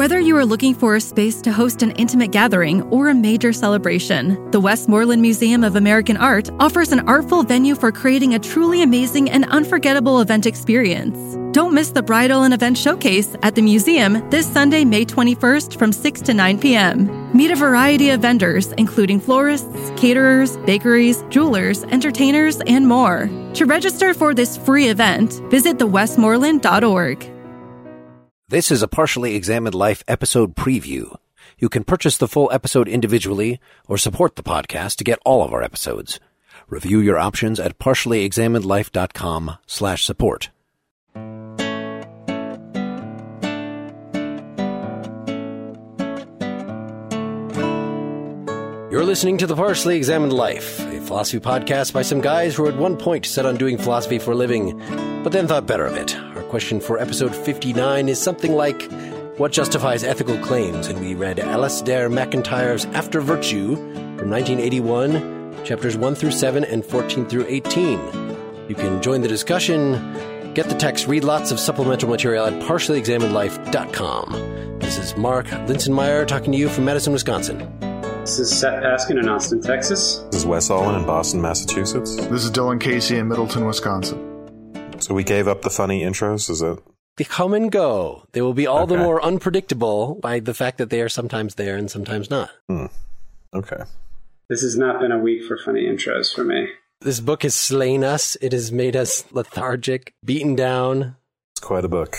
Whether you are looking for a space to host an intimate gathering or a major celebration, the Westmoreland Museum of American Art offers an artful venue for creating a truly amazing and unforgettable event experience. Don't miss the Bridal and Event Showcase at the museum this Sunday, May 21st from 6 to 9 p.m. Meet a variety of vendors, including florists, caterers, bakeries, jewelers, entertainers, and more. To register for this free event, visit thewestmoreland.org. This is a Partially Examined Life episode preview. You can purchase the full episode individually or support the podcast to get all of our episodes. Review your options at partiallyexaminedlife.com slash support. You're listening to The Partially Examined Life, a philosophy podcast by some guys who at one point set on doing philosophy for a living, but then thought better of it. Our question for episode 59 is something like, What justifies ethical claims? And we read Alasdair MacIntyre's After Virtue from 1981, chapters 1 through 7 and 14 through 18. You can join the discussion, get the text, read lots of supplemental material at partiallyexaminedlife.com. This is Mark Linsenmayer talking to you from Madison, Wisconsin. This is Seth Paskin in Austin, Texas. This is Wes Alwan in Boston, Massachusetts. This is Dylan Casey in Middleton, Wisconsin. So we gave up the funny intros, is it? They come and go. They will be all the more unpredictable by the fact that they are sometimes there and sometimes not. Hmm. Okay. This has not been a week for funny intros for me. This book has slain us. It has made us lethargic, beaten down. It's quite a book.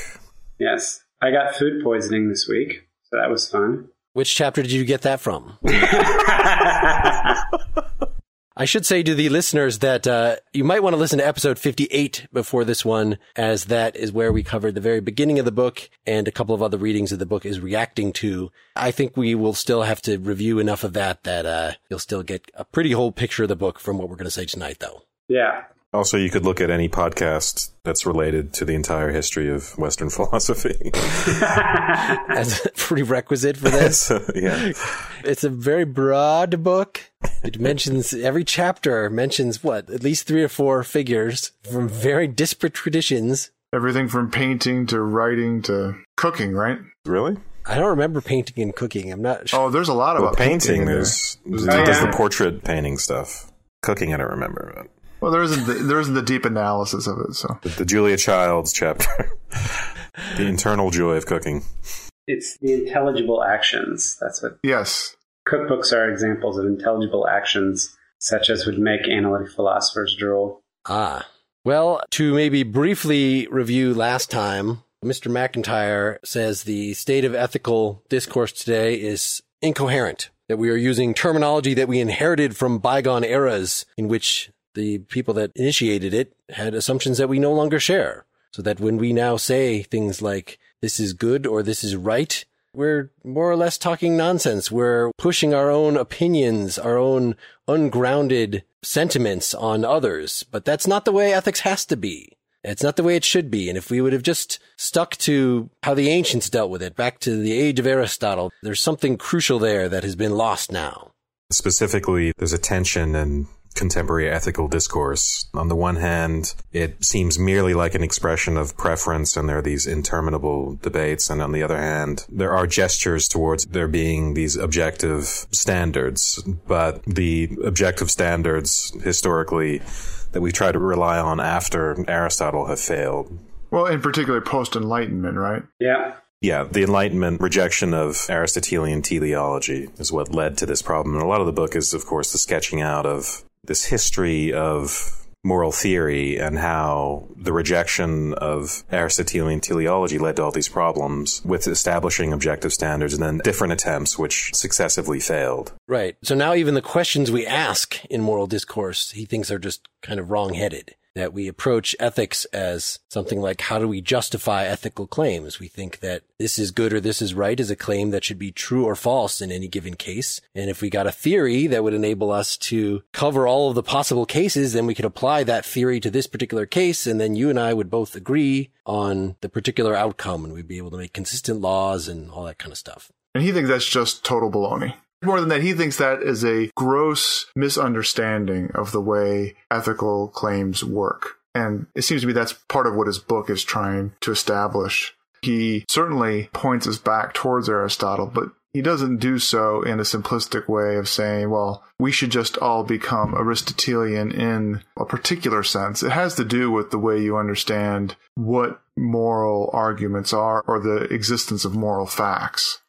Yes. I got food poisoning this week, so that was fun. Which chapter did you get that from? I should say to the listeners that uh, you might want to listen to episode 58 before this one, as that is where we covered the very beginning of the book and a couple of other readings that the book is reacting to. I think we will still have to review enough of that that uh, you'll still get a pretty whole picture of the book from what we're going to say tonight, though. yeah. Also, you could look at any podcast that's related to the entire history of Western philosophy. As a prerequisite for this. So, yeah. It's a very broad book. It mentions every chapter mentions what at least three or four figures from very disparate traditions. Everything from painting to writing to cooking, right? Really? I don't remember painting and cooking. I'm not sure. Oh, there's a lot Well, about painting, there. there's, there's Oh, does yeah. the portrait painting stuff. Cooking, I don't remember. But Well, there isn't the, there isn't the deep analysis of it. So the, the Julia Childs chapter. the internal joy of cooking. It's the intelligible actions. That's what yes, cookbooks are examples of intelligible actions, such as would make analytic philosophers drool. Ah. Well, to maybe briefly review last time, Mr. MacIntyre says the state of ethical discourse today is incoherent, that we are using terminology that we inherited from bygone eras in which the people that initiated it had assumptions that we no longer share. So that when we now say things like, this is good or this is right, we're more or less talking nonsense. We're pushing our own opinions, our own ungrounded sentiments on others. But that's not the way ethics has to be. It's not the way it should be. And if we would have just stuck to how the ancients dealt with it, back to the age of Aristotle, there's something crucial there that has been lost now. Specifically, there's a tension in contemporary ethical discourse. On the one hand, it seems merely like an expression of preference and there are these interminable debates. And on the other hand, there are gestures towards there being these objective standards, but the objective standards historically that we try to rely on after Aristotle have failed. well, in particular, post Enlightenment, right? Yeah. Yeah, the Enlightenment rejection of Aristotelian teleology is what led to this problem. And a lot of the book is, of course, the sketching out of this history of moral theory and how the rejection of Aristotelian teleology led to all these problems with establishing objective standards and then different attempts which successively failed. Right. So now even the questions we ask in moral discourse, he thinks are just kind of wrong-headed. That we approach ethics as something like, how do we justify ethical claims? We think that this is good or this is right is a claim that should be true or false in any given case. And if we got a theory that would enable us to cover all of the possible cases, then we could apply that theory to this particular case. And then you and I would both agree on the particular outcome and we'd be able to make consistent laws and all that kind of stuff. And he thinks that's just total baloney. More than that, he thinks that is a gross misunderstanding of the way ethical claims work. And it seems to me that's part of what his book is trying to establish. He certainly points us back towards Aristotle, but he doesn't do so in a simplistic way of saying, well, we should just all become Aristotelian in a particular sense. It has to do with the way you understand what moral arguments are or the existence of moral facts.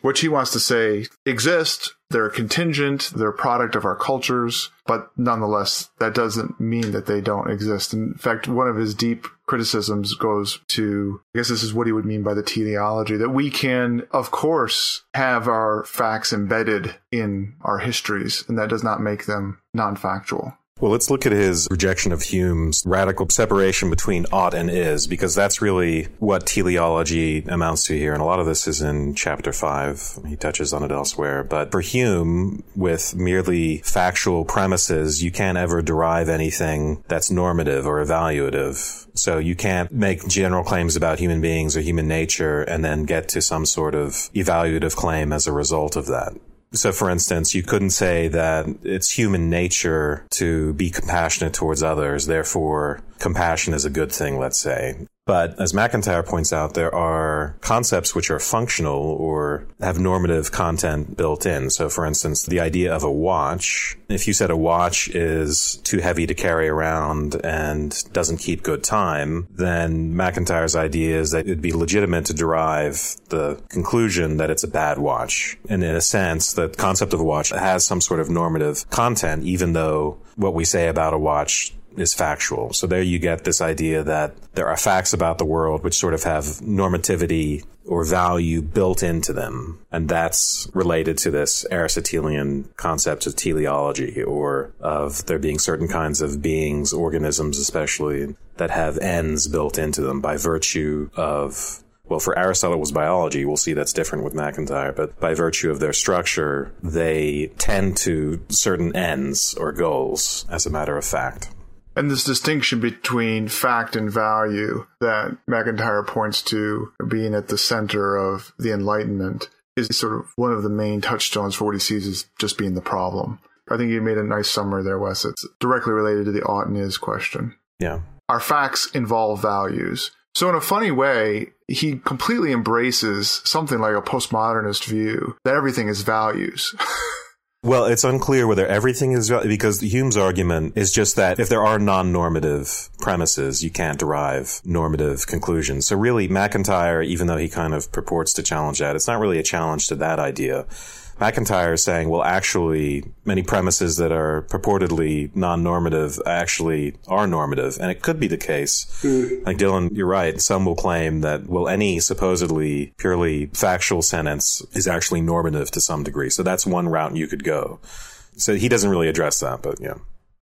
What she wants to say exist, they're contingent, they're a product of our cultures, but nonetheless, that doesn't mean that they don't exist. In fact, one of his deep criticisms goes to, I guess this is what he would mean by the teleology, that we can, of course, have our facts embedded in our histories, and that does not make them non factual. Well, let's look at his rejection of Hume's radical separation between ought and is, because that's really what teleology amounts to here. And a lot of this is in chapter five. He touches on it elsewhere. But for Hume, with merely factual premises, you can't ever derive anything that's normative or evaluative. So you can't make general claims about human beings or human nature and then get to some sort of evaluative claim as a result of that. So, for instance, you couldn't say that it's human nature to be compassionate towards others. Therefore, compassion is a good thing, let's say. But as MacIntyre points out, there are concepts which are functional or have normative content built in. So, for instance, the idea of a watch, if you said a watch is too heavy to carry around and doesn't keep good time, then MacIntyre's idea is that it'd be legitimate to derive the conclusion that it's a bad watch. And in a sense, the concept of a watch has some sort of normative content, even though what we say about a watch is factual. So there you get this idea that there are facts about the world which sort of have normativity or value built into them. And that's related to this Aristotelian concept of teleology or of there being certain kinds of beings, organisms especially, that have ends built into them by virtue of well, for Aristotle it was biology. We'll see that's different with MacIntyre, but by virtue of their structure, they tend to certain ends or goals, as a matter of fact. And this distinction between fact and value that MacIntyre points to being at the center of the Enlightenment is sort of one of the main touchstones for what he sees as just being the problem. I think you made a nice summary there, Wes. It's directly related to the ought and is question. Yeah. Our facts involve values. So in a funny way, he completely embraces something like a postmodernist view that everything is values. Well, it's unclear whether everything is because Hume's argument is just that if there are non-normative premises, you can't derive normative conclusions. So really, MacIntyre, even though he kind of purports to challenge that, it's not really a challenge to that idea. MacIntyre is saying, well, actually, many premises that are purportedly non-normative actually are normative, and it could be the case. Mm. Like Dylan, you're right. Some will claim that, well, any supposedly purely factual sentence is actually normative to some degree. So that's one route you could go. So he doesn't really address that, but yeah.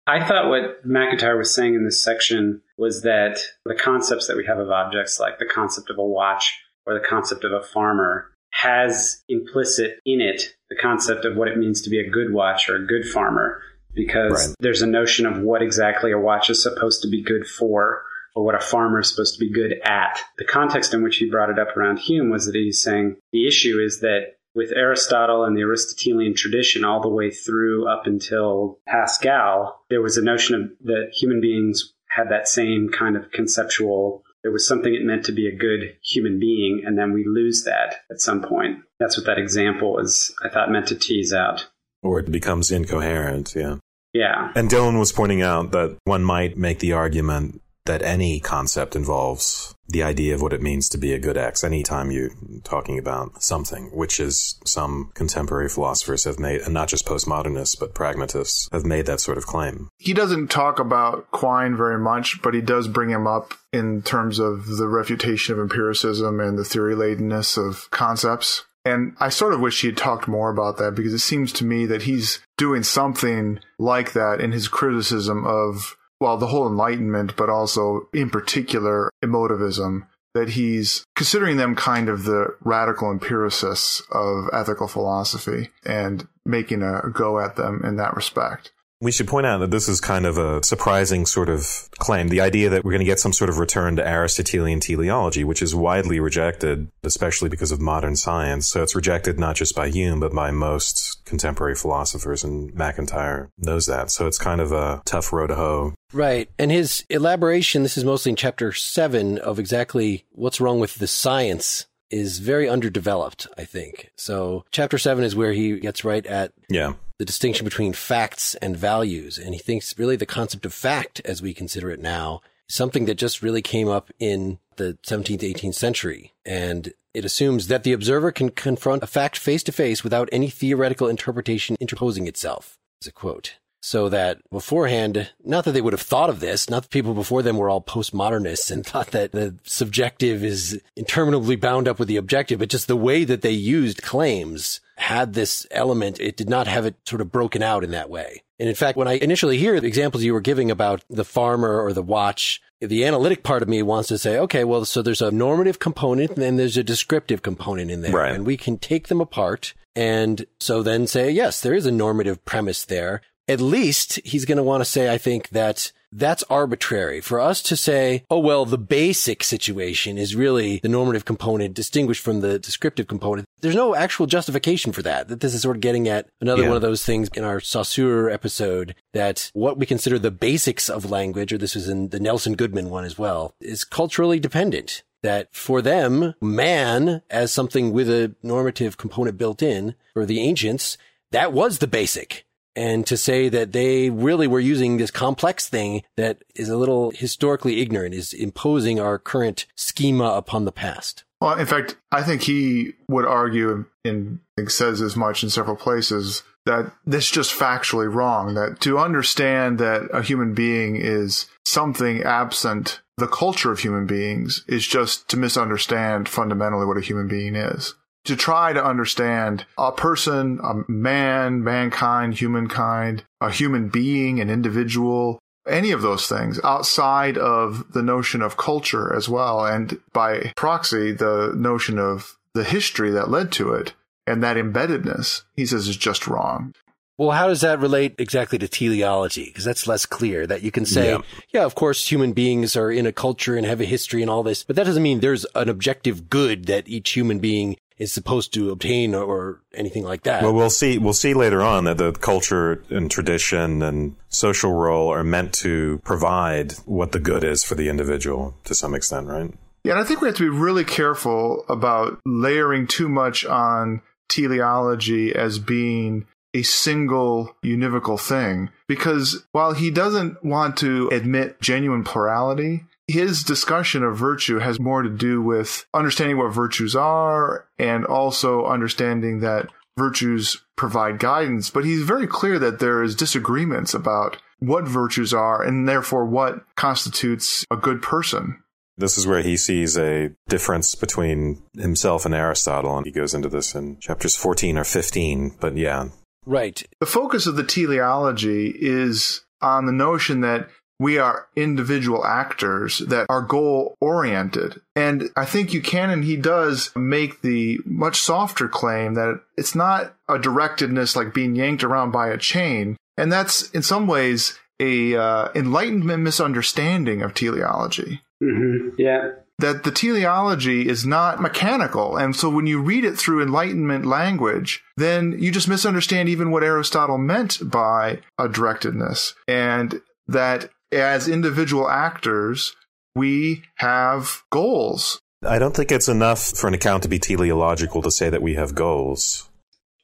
I thought what MacIntyre was saying in this section was that the concepts that we have of objects, like the concept of a watch or the concept of a farmer, has implicit in it the concept of what it means to be a good watch or a good farmer because right. there's a notion of what exactly a watch is supposed to be good for or what a farmer is supposed to be good at. The context in which he brought it up around Hume was that he's saying the issue is that with Aristotle and the Aristotelian tradition all the way through up until Pascal, there was a notion of that human beings had that same kind of conceptual there was something it meant to be a good human being, and then we lose that at some point. That's what that example was, I thought, meant to tease out. Or it becomes incoherent, yeah. Yeah. And Dylan was pointing out that one might make the argument that any concept involves the idea of what it means to be a good X anytime you're talking about something, which is some contemporary philosophers have made, and not just postmodernists, but pragmatists have made that sort of claim. He doesn't talk about Quine very much, but he does bring him up in terms of the refutation of empiricism and the theory ladenness of concepts. And I sort of wish he had talked more about that because it seems to me that he's doing something like that in his criticism of well, the whole Enlightenment, but also in particular emotivism, that he's considering them kind of the radical empiricists of ethical philosophy and making a go at them in that respect. We should point out that this is kind of a surprising sort of claim. The idea that we're going to get some sort of return to Aristotelian teleology, which is widely rejected, especially because of modern science. So it's rejected not just by Hume, but by most contemporary philosophers, and MacIntyre knows that. So it's kind of a tough road to hoe. Right. And his elaboration, this is mostly in chapter seven of exactly what's wrong with the science is very underdeveloped, I think. So chapter seven is where he gets right at Yeah. The distinction between facts and values. And he thinks really the concept of fact, as we consider it now, is something that just really came up in the 17th, 18th century. And it assumes that the observer can confront a fact face to face without any theoretical interpretation interposing itself. A quote. So that beforehand, not that they would have thought of this, not that people before them were all postmodernists and thought that the subjective is interminably bound up with the objective, but just the way that they used claims had this element. It did not have it sort of broken out in that way. And in fact, when I initially hear the examples you were giving about the farmer or the watch, the analytic part of me wants to say, okay, well, so there's a normative component and then there's a descriptive component in there. Right. And we can take them apart. And so then say, yes, there is a normative premise there. At least he's going to want to say, I think that that's arbitrary for us to say, oh, well, the basic situation is really the normative component distinguished from the descriptive component. There's no actual justification for that. That this is sort of getting at another Yeah. one of those things in our Saussure episode that what we consider the basics of language, or this was in the Nelson Goodman one as well, is culturally dependent. That for them, man as something with a normative component built in for the ancients, that was the basic. And to say that they really were using this complex thing that is a little historically ignorant is imposing our current schema upon the past. Well, in fact, I think he would argue, and says as much in several places, that this is just factually wrong. That to understand that a human being is something absent the culture of human beings is just to misunderstand fundamentally what a human being is. To try to understand a person, a man, mankind, humankind, a human being, an individual, any of those things outside of the notion of culture as well, and by proxy, the notion of the history that led to it and that embeddedness, he says, is just wrong. Well, how does that relate exactly to teleology? Because that's less clear that you can say, Yeah. yeah. of course, human beings are in a culture and have a history and all this, but that doesn't mean there's an objective good that each human being is supposed to obtain or, or anything like that. Well, we'll see. We'll see later on that the culture and tradition and social role are meant to provide what the good is for the individual to some extent, right? Yeah, and I think we have to be really careful about layering too much on teleology as being a single univocal thing. Because while he doesn't want to admit genuine plurality, his discussion of virtue has more to do with understanding what virtues are and also understanding that virtues provide guidance. But he's very clear that there is disagreements about what virtues are and therefore what constitutes a good person. This is where he sees a difference between himself and Aristotle, and he goes into this in chapters 14 or 15. But yeah, right. The focus of the teleology is on the notion that we are individual actors that are goal oriented. And I think Buchanan, he does make the much softer claim that it's not a directedness like being yanked around by a chain. And that's in some ways a uh, enlightenment misunderstanding of teleology hmm Yeah. that the teleology is not mechanical. And so when you read it through Enlightenment language, then you just misunderstand even what Aristotle meant by a directedness. And that as individual actors, we have goals. I don't think it's enough for an account to be teleological to say that we have goals.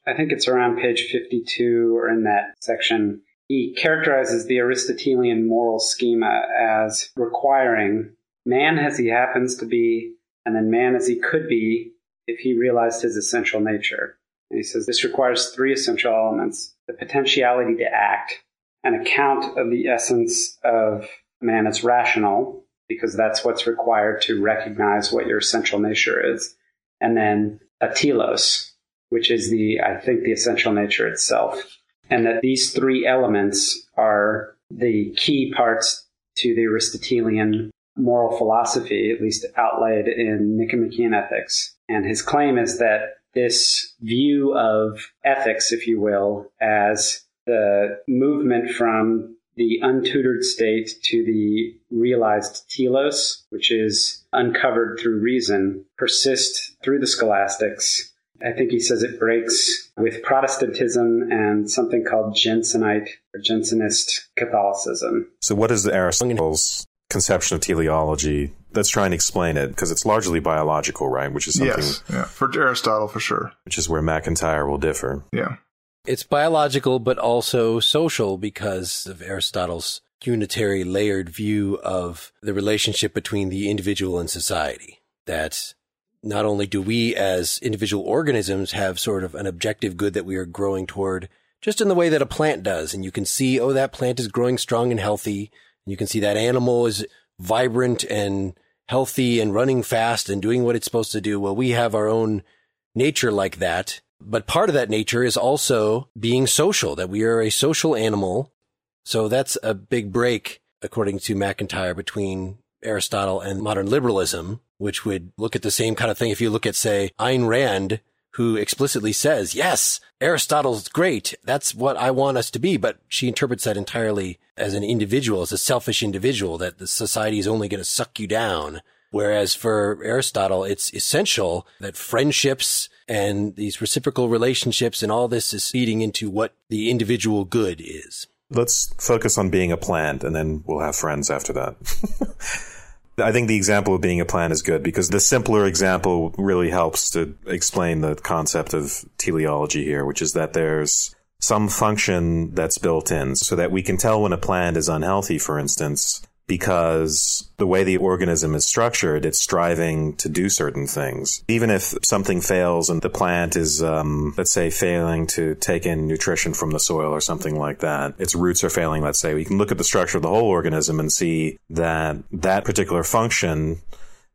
I think it's around page 52 or in that section. He characterizes the Aristotelian moral schema as requiring man as he happens to be, and then man as he could be if he realized his essential nature. And he says this requires three essential elements the potentiality to act, an account of the essence of man as rational, because that's what's required to recognize what your essential nature is, and then a telos, which is the, I think, the essential nature itself. And that these three elements are the key parts to the Aristotelian moral philosophy, at least outlaid in Nicomachean Ethics. And his claim is that this view of ethics, if you will, as the movement from the untutored state to the realized telos, which is uncovered through reason, persist through the scholastics. I think he says it breaks with Protestantism and something called Jansenite or Jansenist Catholicism. So, what is Aristotle's conception of teleology that's trying to explain it? Because it's largely biological, right? Which is something. Yes, yeah, for Aristotle, for sure. Which is where MacIntyre will differ. Yeah. It's biological, but also social because of Aristotle's unitary layered view of the relationship between the individual and society. That not only do we as individual organisms have sort of an objective good that we are growing toward, just in the way that a plant does. And you can see, oh, that plant is growing strong and healthy. And you can see that animal is vibrant and healthy and running fast and doing what it's supposed to do. Well, we have our own nature like that. But part of that nature is also being social, that we are a social animal. So that's a big break, according to MacIntyre, between Aristotle and modern liberalism, which would look at the same kind of thing. If you look at, say, Ayn Rand, who explicitly says, yes, Aristotle's great. That's what I want us to be. But she interprets that entirely as an individual, as a selfish individual, that the society is only going to suck you down. Whereas for Aristotle, it's essential that friendships and these reciprocal relationships and all this is feeding into what the individual good is. Let's focus on being a plant and then we'll have friends after that. I think the example of being a plant is good because the simpler example really helps to explain the concept of teleology here, which is that there's some function that's built in so that we can tell when a plant is unhealthy, for instance, because the way the organism is structured, it's striving to do certain things. Even if something fails and the plant is, um, let's say, failing to take in nutrition from the soil or something like that, its roots are failing, let's say, we can look at the structure of the whole organism and see that that particular function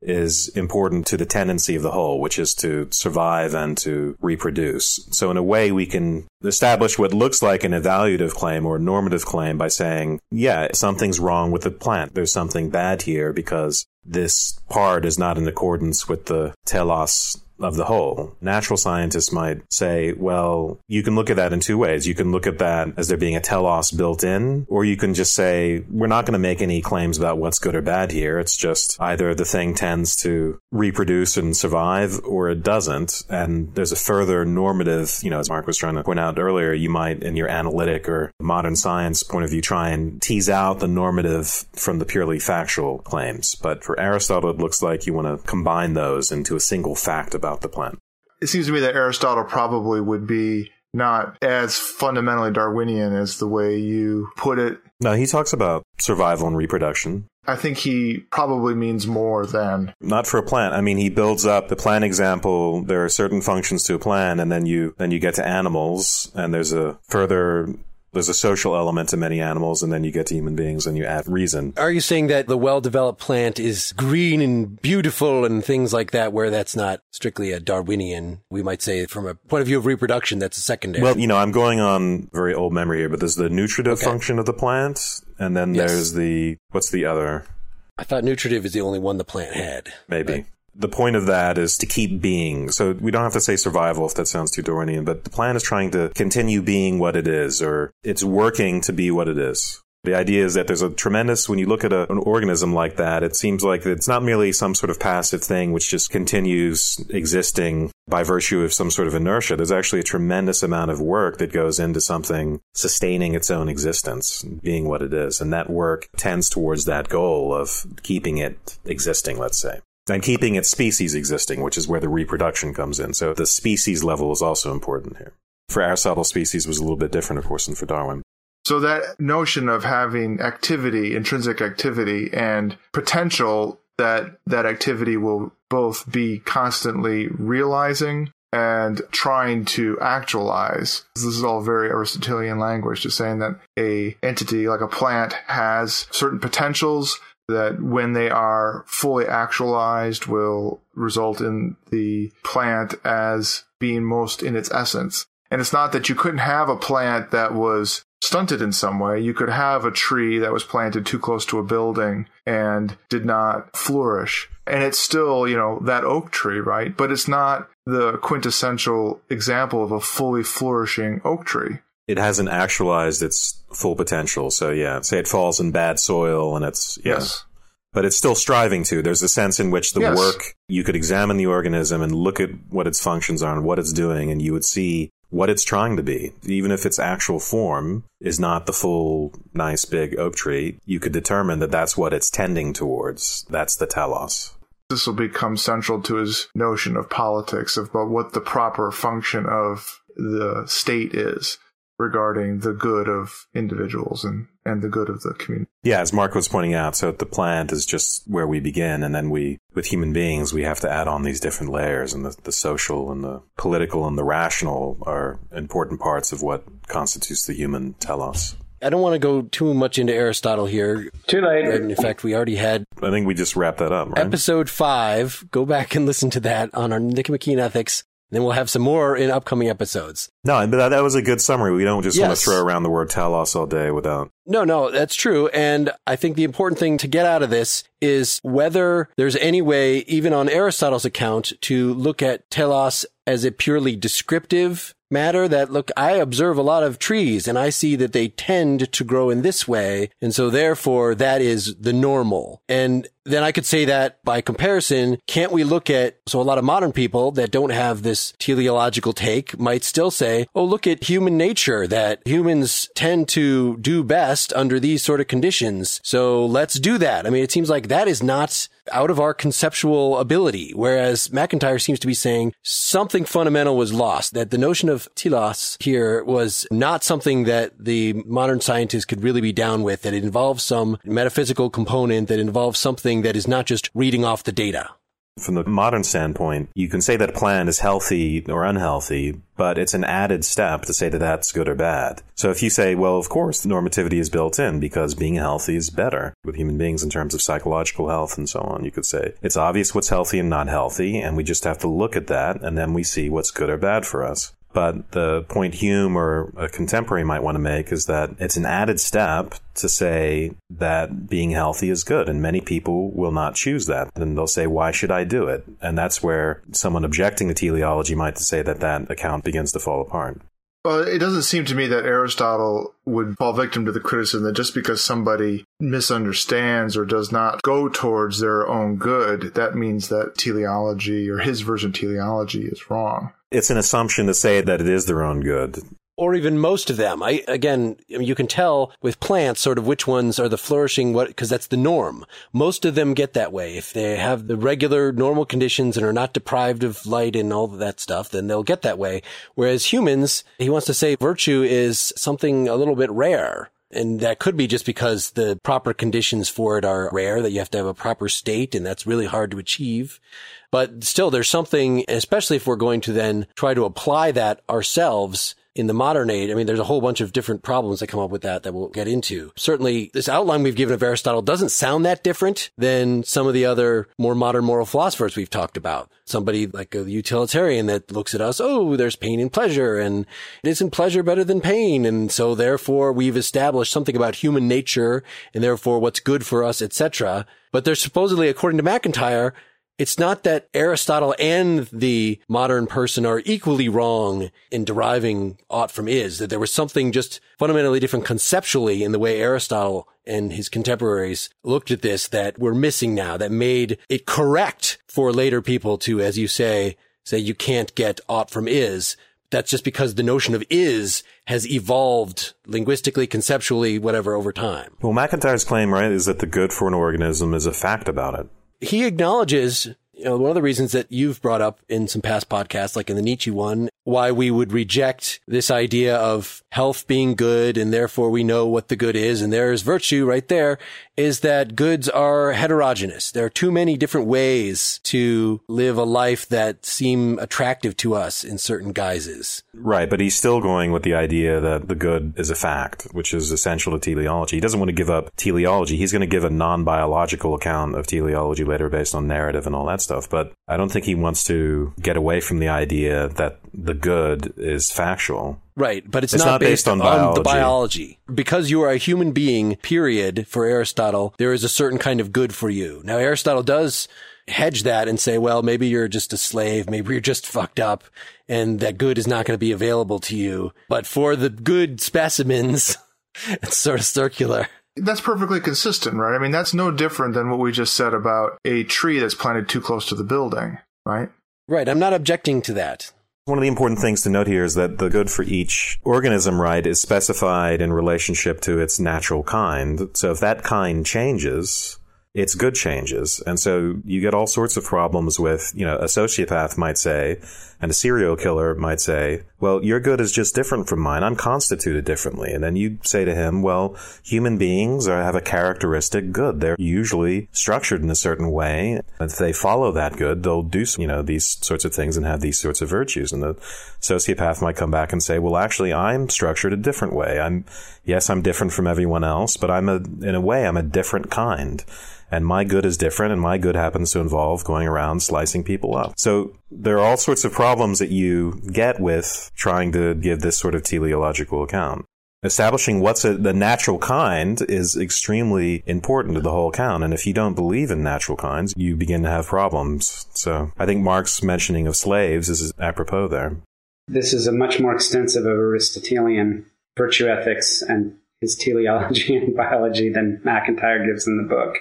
is important to the tendency of the whole, which is to survive and to reproduce. So in a way, we can establish what looks like an evaluative claim or normative claim by saying, yeah, something's wrong with the plant. There's something bad here because this part is not in accordance with the telos of the whole. Natural scientists might say, well, you can look at that in two ways. You can look at that as there being a telos built in, or you can just say, we're not going to make any claims about what's good or bad here. It's just either the thing tends to reproduce and survive or it doesn't. And there's a further normative, you know, as Mark was trying to point out earlier, you might in your analytic or modern science point of view try and tease out the normative from the purely factual claims. But for Aristotle, it looks like you want to combine those into a single fact about about the plant. It seems to me that Aristotle probably would be not as fundamentally Darwinian as the way you put it. No, he talks about survival and reproduction. I think he probably means more than not for a plant. I mean, he builds up the plant example. There are certain functions to a plant, and then you then you get to animals, and there's a further there's a social element to many animals, and then you get to human beings and you add reason. Are you saying that the well developed plant is green and beautiful and things like that, where that's not strictly a Darwinian? We might say from a point of view of reproduction, that's a secondary. Well, you know, I'm going on very old memory here, but there's the nutritive okay. function of the plant, and then yes. there's the, what's the other? I thought nutritive is the only one the plant had. Maybe the point of that is to keep being. So we don't have to say survival if that sounds too Darwinian, but the plan is trying to continue being what it is, or it's working to be what it is. The idea is that there's a tremendous, when you look at a, an organism like that, it seems like it's not merely some sort of passive thing which just continues existing by virtue of some sort of inertia. There's actually a tremendous amount of work that goes into something sustaining its own existence, being what it is. And that work tends towards that goal of keeping it existing, let's say and keeping its species existing, which is where the reproduction comes in. So the species level is also important here. For Aristotle, species was a little bit different, of course, than for Darwin. So that notion of having activity, intrinsic activity, and potential that that activity will both be constantly realizing and trying to actualize. This is all very Aristotelian language, just saying that a entity like a plant has certain potentials that when they are fully actualized will result in the plant as being most in its essence. And it's not that you couldn't have a plant that was stunted in some way. You could have a tree that was planted too close to a building and did not flourish. And it's still, you know, that oak tree, right? But it's not the quintessential example of a fully flourishing oak tree. It hasn't actualized its full potential. So yeah, say it falls in bad soil and it's yeah. Yes. But it's still striving to. There's a sense in which the Yes. work you could examine the organism and look at what its functions are and what it's doing, and you would see what it's trying to be. Even if its actual form is not the full, nice big oak tree, you could determine that that's what it's tending towards. That's the telos. This will become central to his notion of politics, of about what the proper function of the state is regarding the good of individuals and, and the good of the community. Yeah, as Mark was pointing out, so the plant is just where we begin, and then we, with human beings, we have to add on these different layers, and the, the social and the political and the rational are important parts of what constitutes the human telos. I don't want to go too much into Aristotle here. Too late. In fact, we already had I think we just wrapped that up, right? episode five. Go back and listen to that on our Nicomachean Ethics. Then we'll have some more in upcoming episodes. No, but that, that was a good summary. We don't just want to throw around the word telos all day without. No, no, that's true. And I think the important thing to get out of this is whether there's any way, even on Aristotle's account, to look at telos as a purely descriptive matter that look, I observe a lot of trees and I see that they tend to grow in this way. And so therefore that is the normal. And then I could say that by comparison, can't we look at, so a lot of modern people that don't have this teleological take might still say, oh, look at human nature, that humans tend to do best under these sort of conditions. So let's do that. I mean, it seems like that is not out of our conceptual ability. Whereas MacIntyre seems to be saying something fundamental was lost, that the notion of telos here was not something that the modern scientists could really be down with, that it involves some metaphysical component, that involves something that is not just reading off the data. From the modern standpoint, you can say that a plant is healthy or unhealthy, but it's an added step to say that that's good or bad. So if you say, well, of course, normativity is built in because being healthy is better with human beings in terms of psychological health and so on, you could say it's obvious what's healthy and not healthy, and we just have to look at that and then we see what's good or bad for us. But the point Hume or a contemporary might want to make is that it's an added step to say that being healthy is good. And many people will not choose that. And they'll say, why should I do it? And that's where someone objecting to teleology might say that that account begins to fall apart. Well, it doesn't seem to me that Aristotle would fall victim to the criticism that just because somebody misunderstands or does not go towards their own good, that means that teleology or his version of teleology is wrong. It's an assumption to say that it is their own good. or even most of them. I again, you can tell with plants sort of which ones are the flourishing what because that's the norm. Most of them get that way. If they have the regular normal conditions and are not deprived of light and all of that stuff, then they'll get that way. Whereas humans, he wants to say virtue is something a little bit rare. And that could be just because the proper conditions for it are rare, that you have to have a proper state, and that's really hard to achieve. But still, there's something, especially if we're going to then try to apply that ourselves in the modern age. I mean, there's a whole bunch of different problems that come up with that that we'll get into. Certainly, this outline we've given of Aristotle doesn't sound that different than some of the other more modern moral philosophers we've talked about. Somebody like a utilitarian that looks at us, oh, there's pain and pleasure, and isn't pleasure better than pain? And so therefore we've established something about human nature and therefore what's good for us, etc. But there's supposedly, according to MacIntyre, it's not that Aristotle and the modern person are equally wrong in deriving ought from is, that there was something just fundamentally different conceptually in the way Aristotle and his contemporaries looked at this that we're missing now, that made it correct for later people to, as you say, say you can't get ought from is. That's just because the notion of is has evolved linguistically, conceptually, whatever over time. Well, MacIntyre's claim, right, is that the good for an organism is a fact about it. He acknowledges, you know, one of the reasons that you've brought up in some past podcasts, like in the Nietzsche one, why we would reject this idea of health being good and therefore we know what the good is and there is virtue right there is that goods are heterogeneous. There are too many different ways to live a life that seem attractive to us in certain guises. Right, but he's still going with the idea that the good is a fact, which is essential to teleology. He doesn't want to give up teleology. He's going to give a non-biological account of teleology later based on narrative and all that stuff, but I don't think he wants to get away from the idea that the good is factual. Right, but it's, It's not, not based on the biology. biology. Because you are a human being, period, for Aristotle, there is a certain kind of good for you. Now, Aristotle does hedge that and say, well, maybe you're just a slave. Maybe you're just fucked up and that good is not going to be available to you. But for the good specimens, it's sort of circular. That's perfectly consistent, right? I mean, that's no different than what we just said about a tree that's planted too close to the building, right? Right. I'm not objecting to that. One of the important things to note here is that the good for each organism, right, is specified in relationship to its natural kind. So if that kind changes, its good changes. And so you get all sorts of problems with, you know, a sociopath might say, and a serial killer might say, well, your good is just different from mine. I'm constituted differently. And then you say to him, well, human beings are, have a characteristic good. They're usually structured in a certain way. If they follow that good, they'll do, you know, these sorts of things and have these sorts of virtues. And the sociopath might come back and say, well, actually, I'm structured a different way. I'm, yes, I'm different from everyone else, but I'm a, in a way, I'm a different kind and my good is different and my good happens to involve going around slicing people up. So there are all sorts of problems that you get with trying to give this sort of teleological account. Establishing what's a, the natural kind is extremely important to the whole account. And if you don't believe in natural kinds, you begin to have problems. So I think Mark's mentioning of slaves is apropos there. This is a much more extensive of Aristotelian virtue ethics and his teleology and biology than MacIntyre gives in the book.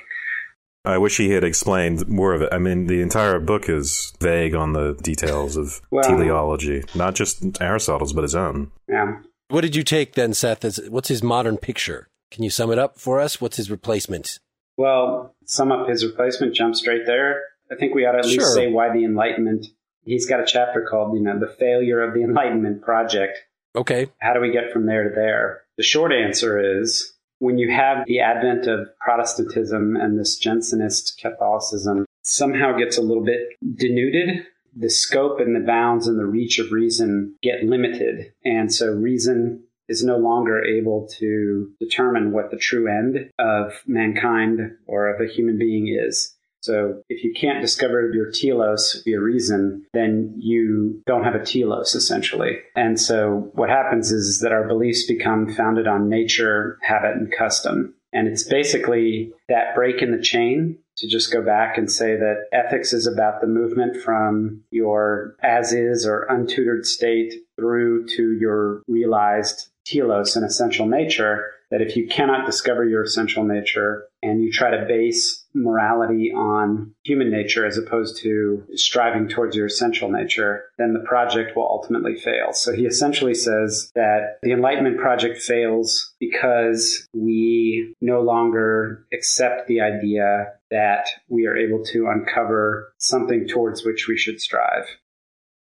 I wish he had explained more of it. I mean, the entire book is vague on the details of well, teleology, not just Aristotle's, but his own. Yeah. What did you take then, Seth? As, what's his modern picture? Can you sum it up for us? What's his replacement? Well, sum up his replacement, jump straight there. I think we ought to at least say why the Enlightenment. He's got a chapter called, you know, the failure of the Enlightenment project. Okay. How do we get from there to there? The short answer is when you have the advent of Protestantism and this Jansenist Catholicism somehow gets a little bit denuded, the scope and the bounds and the reach of reason get limited. And so reason is no longer able to determine what the true end of mankind or of a human being is. So if you can't discover your telos via reason, then you don't have a telos essentially. And so what happens is that our beliefs become founded on nature, habit, and custom. And it's basically that break in the chain to just go back and say that ethics is about the movement from your as is or untutored state through to your realized telos and essential nature that if you cannot discover your essential nature and you try to base morality on human nature as opposed to striving towards your essential nature, then the project will ultimately fail. So he essentially says that the Enlightenment project fails because we no longer accept the idea that we are able to uncover something towards which we should strive.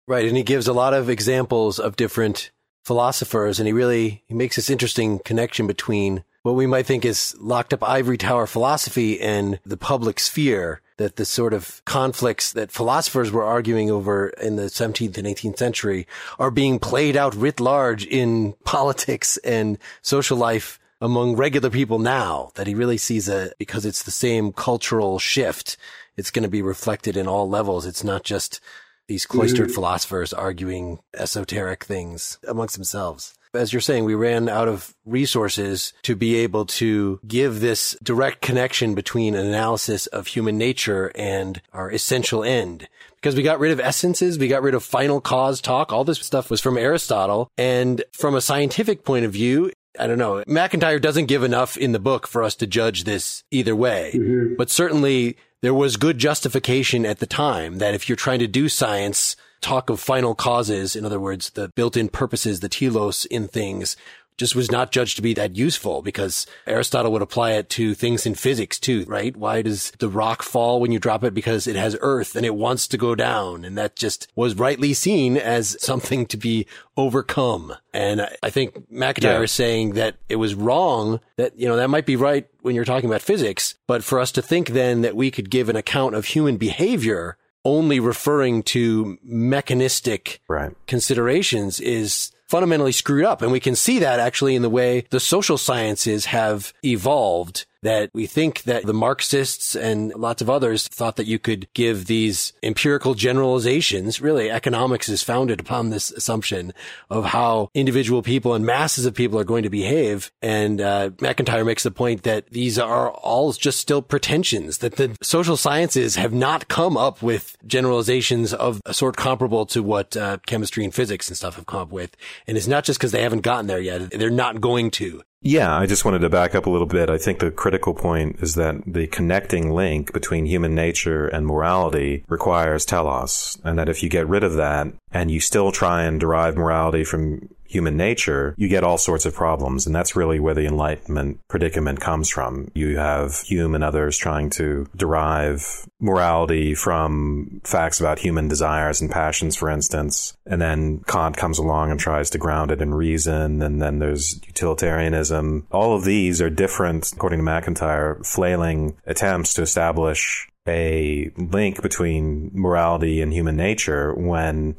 Right. And he gives a lot of examples of different philosophers, and he really he makes this interesting connection between what we might think is locked up ivory tower philosophy and the public sphere. That the sort of conflicts that philosophers were arguing over in the 17th and 18th century are being played out writ large in politics and social life among regular people now. That he really sees a because it's the same cultural shift. It's going to be reflected in all levels. It's not just these cloistered mm-hmm. philosophers arguing esoteric things amongst themselves. As you're saying, we ran out of resources to be able to give this direct connection between an analysis of human nature and our essential end. Because we got rid of essences, we got rid of final cause talk. All this stuff was from Aristotle. And from a scientific point of view, I don't know. MacIntyre doesn't give enough in the book for us to judge this either way. Mm-hmm. But certainly there was good justification at the time that if you're trying to do science, talk of final causes, in other words, the built-in purposes, the telos in things, just was not judged to be that useful because Aristotle would apply it to things in physics too, right? Why does the rock fall when you drop it? Because it has earth and it wants to go down. And that just was rightly seen as something to be overcome. And I think MacIntyre yeah. is saying that it was wrong that, you know, that might be right when you're talking about physics, but for us to think then that we could give an account of human behavior only referring to mechanistic right. considerations is fundamentally screwed up. And we can see that actually in the way the social sciences have evolved that we think that the Marxists and lots of others thought that you could give these empirical generalizations. Really, economics is founded upon this assumption of how individual people and masses of people are going to behave. And uh, MacIntyre makes the point that these are all just still pretensions, that the social sciences have not come up with generalizations of a sort comparable to what uh, chemistry and physics and stuff have come up with. And it's not just because they haven't gotten there yet. They're not going to. Yeah, I just wanted to back up a little bit. I think the critical point is that the connecting link between human nature and morality requires telos, and that if you get rid of that and you still try and derive morality from human nature, you get all sorts of problems. And that's really where the Enlightenment predicament comes from. You have Hume and others trying to derive morality from facts about human desires and passions, for instance. And then Kant comes along and tries to ground it in reason. And then there's utilitarianism. All of these are different, according to MacIntyre, flailing attempts to establish a link between morality and human nature when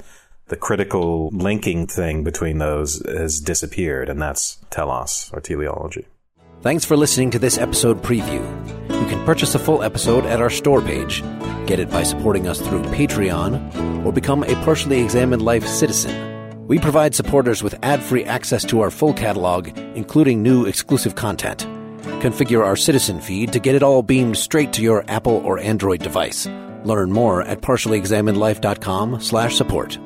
the critical linking thing between those has disappeared, and that's telos or teleology. Thanks for listening to this episode preview. You can purchase a full episode at our store page, get it by supporting us through Patreon, or become a partially examined life citizen. We provide supporters with ad free access to our full catalog, including new exclusive content. Configure our citizen feed to get it all beamed straight to your Apple or Android device. Learn more at partiallyexaminedlife.com slash support.